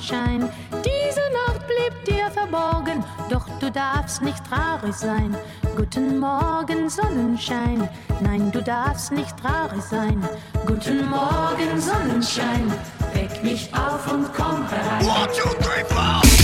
Sonnenschein. Diese Nacht blieb dir verborgen, doch du darfst nicht traurig sein. Guten Morgen, Sonnenschein. Nein, du darfst nicht traurig sein. Guten Morgen, Sonnenschein. Weck mich auf und komm herein. One, two, three, four.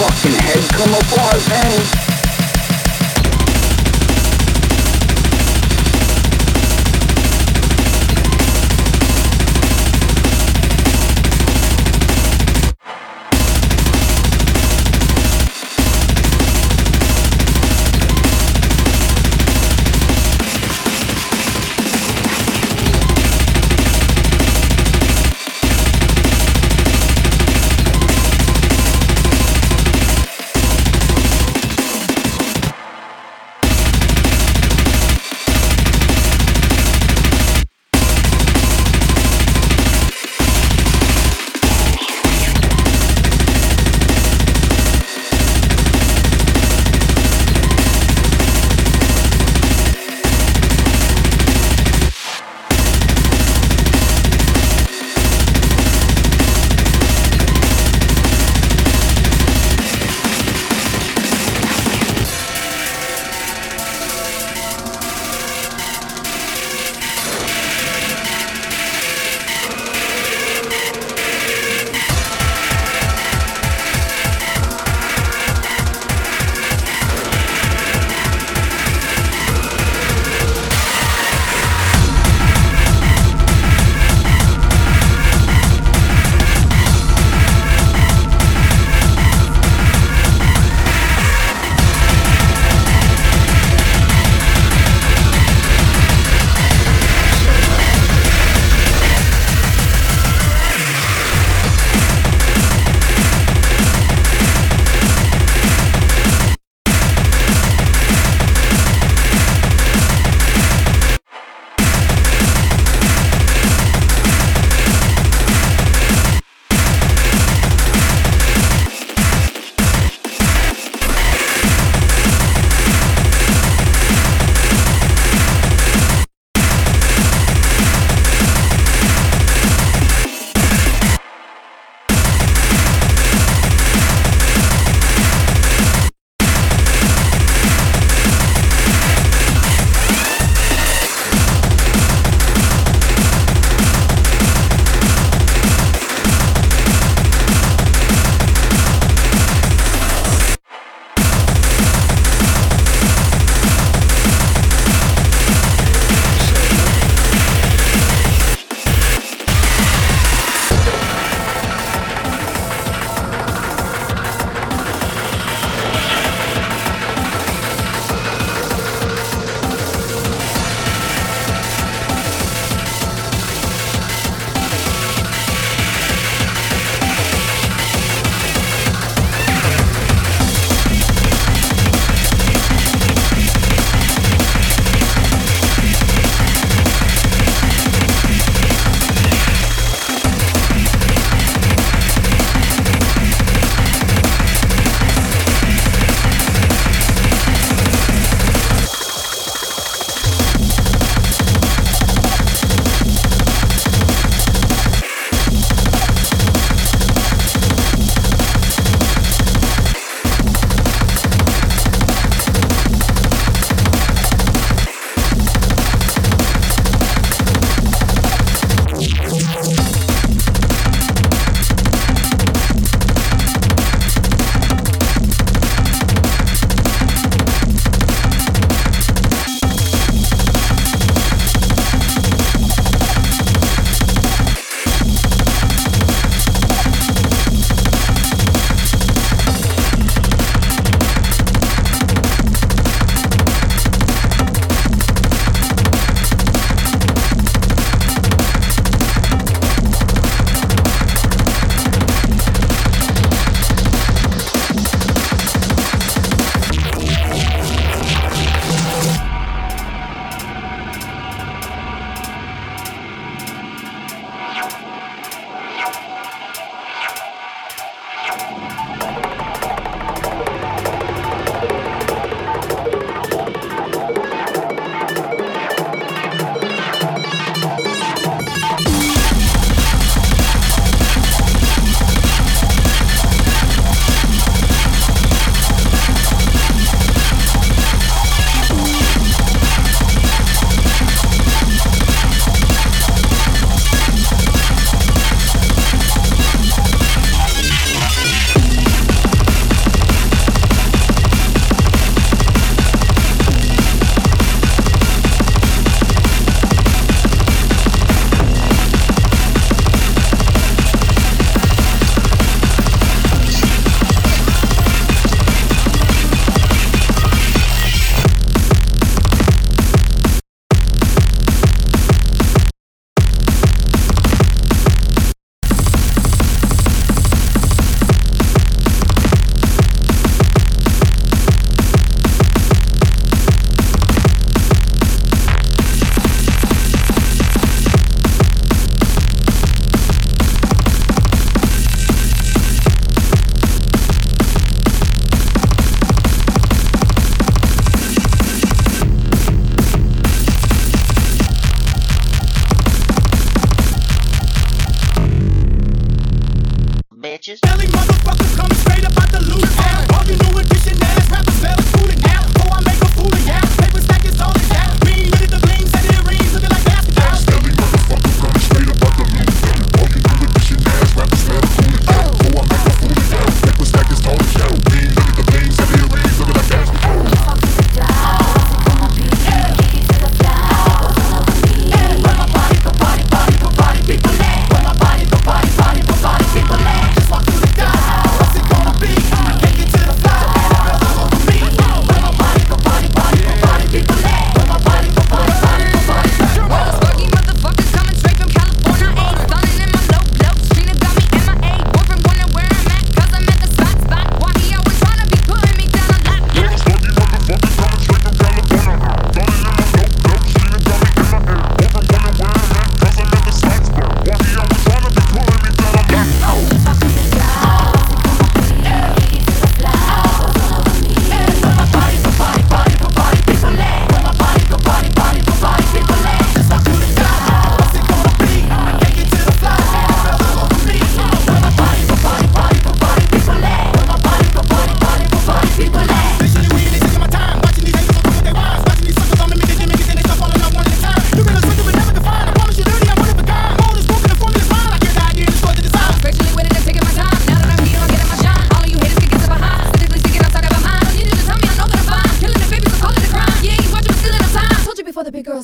fucking head come up man.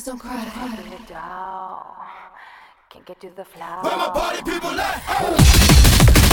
don't cry. Can't get it down. Can't get to the flower. Where my party people at? Hey!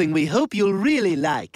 Something we hope you'll really like.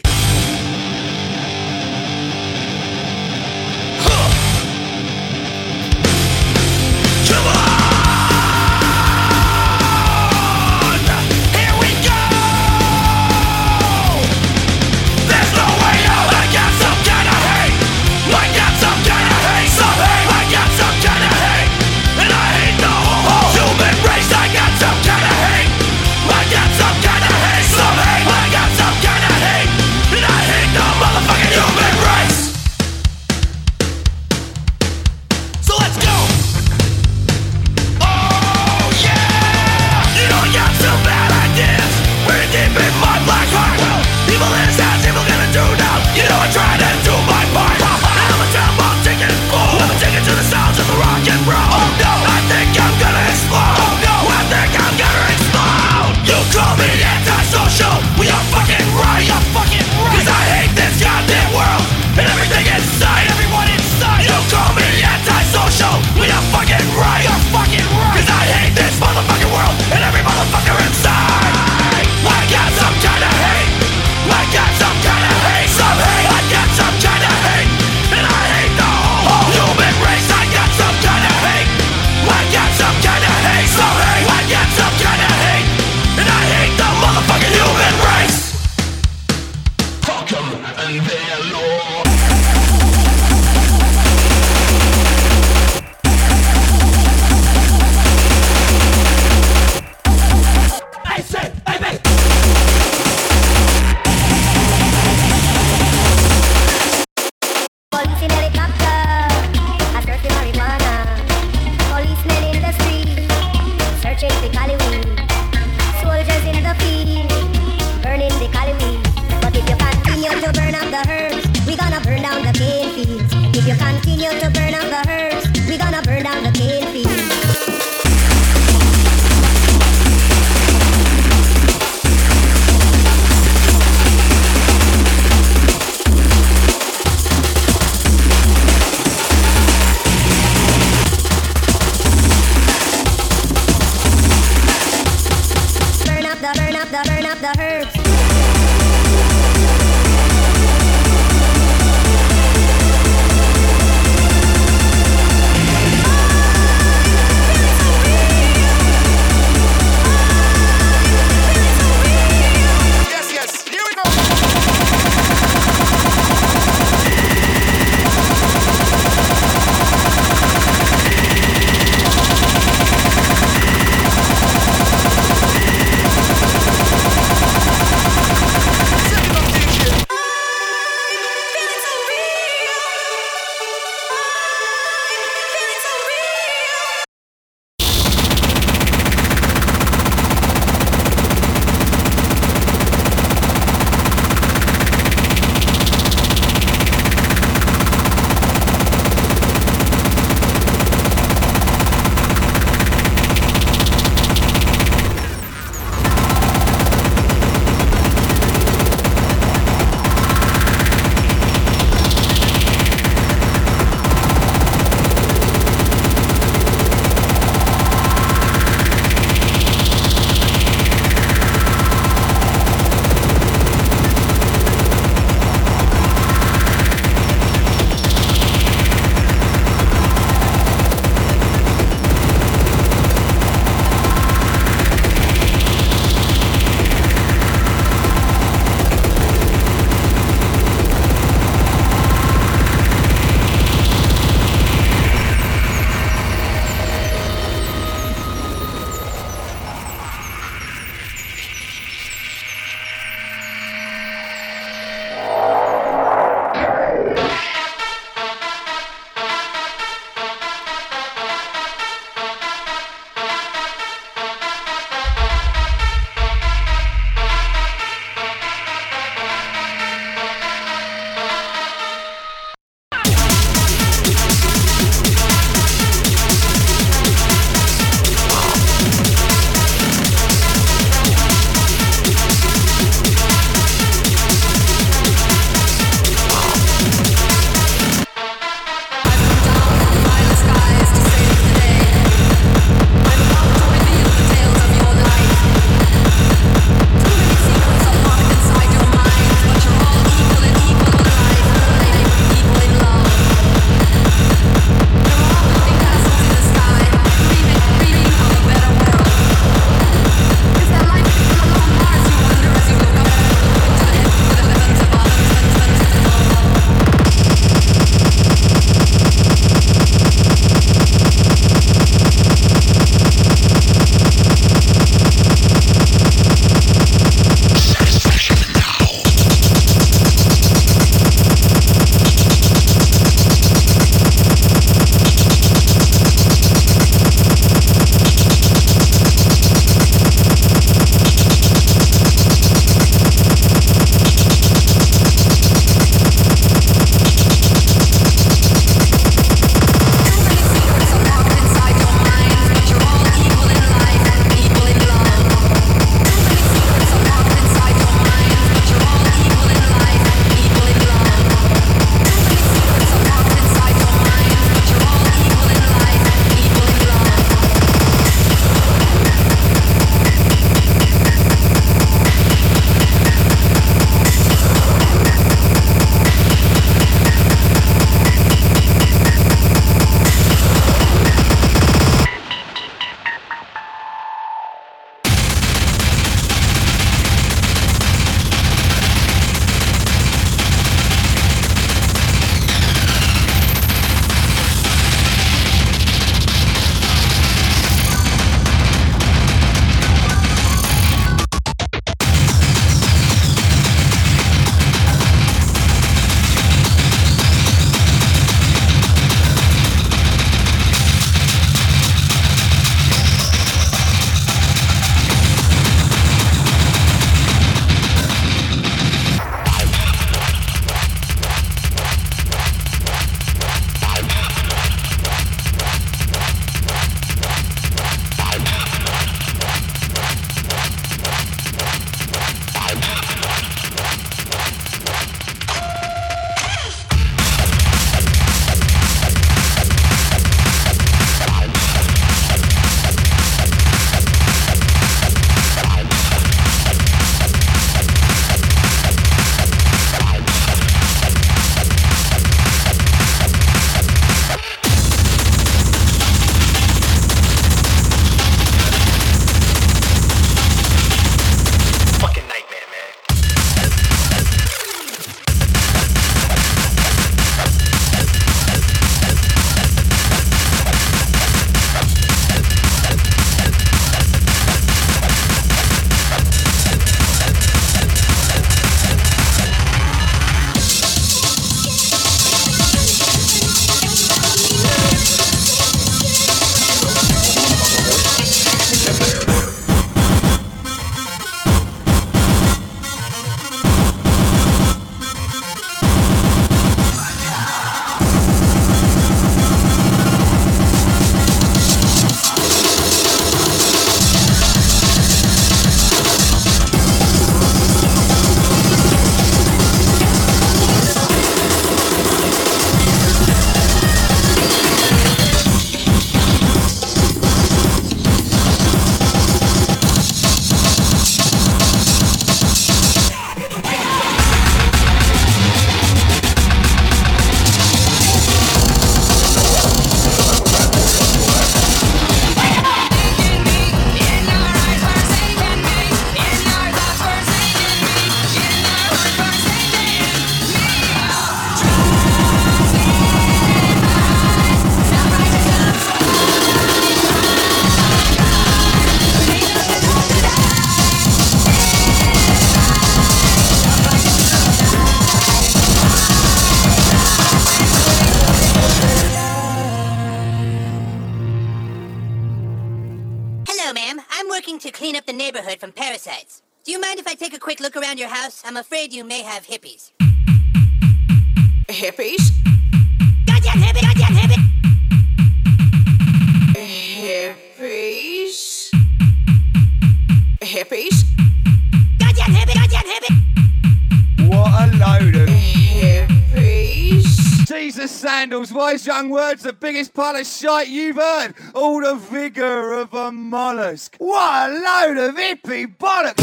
Shite you've heard. All the vigour of a mollusk. What a load of hippie bollocks!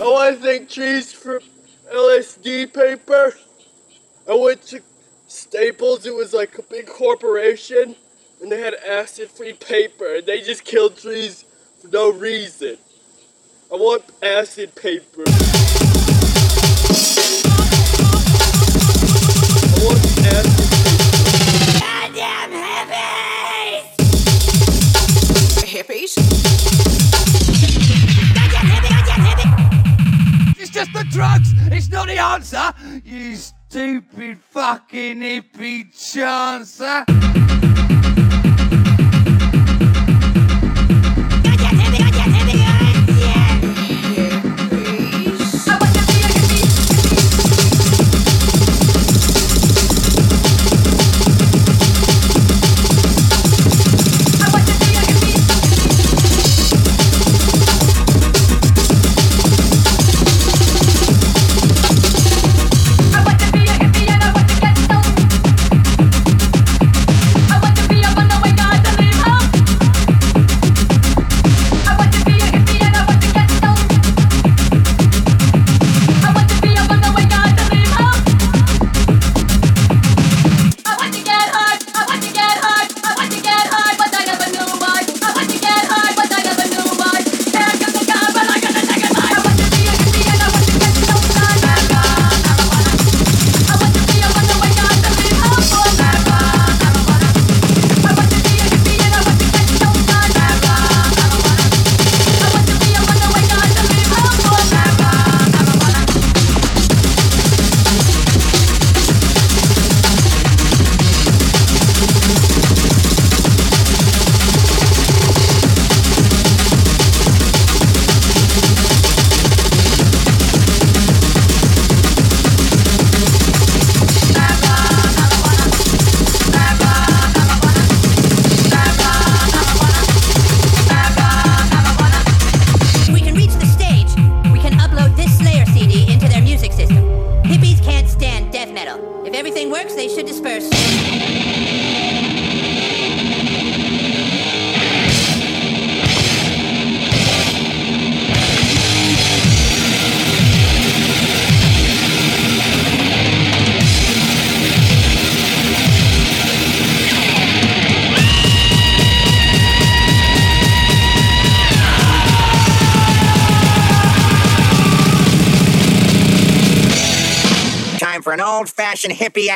I want to thank Trees for LSD paper. I went to Staples, it was like a big corporation, and they had acid free paper, and they just killed trees for no reason. I want acid paper. Stupid fucking hippie chancer!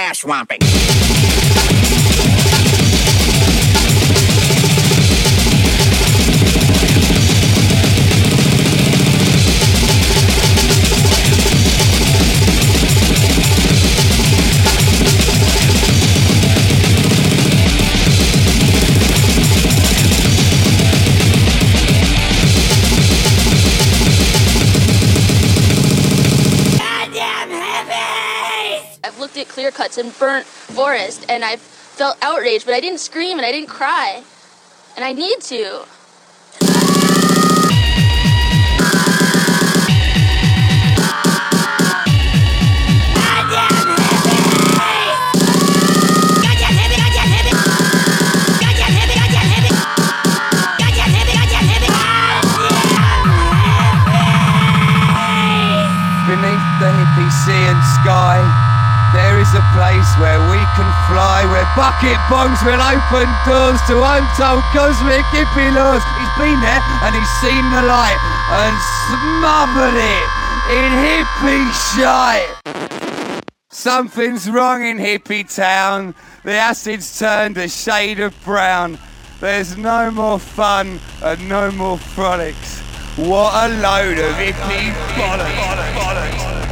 Ass swamping. At and burnt forest, and I've felt outraged, but I didn't scream and I didn't cry. And I need to. Beneath the hippie sea and sky, is a place where we can fly, where bucket bombs will open doors to untold cosmic laws. He's been there and he's seen the light and smothered it in hippie shite. Something's wrong in hippie town. The acid's turned a shade of brown. There's no more fun and no more frolics. What a load of hippie bollocks.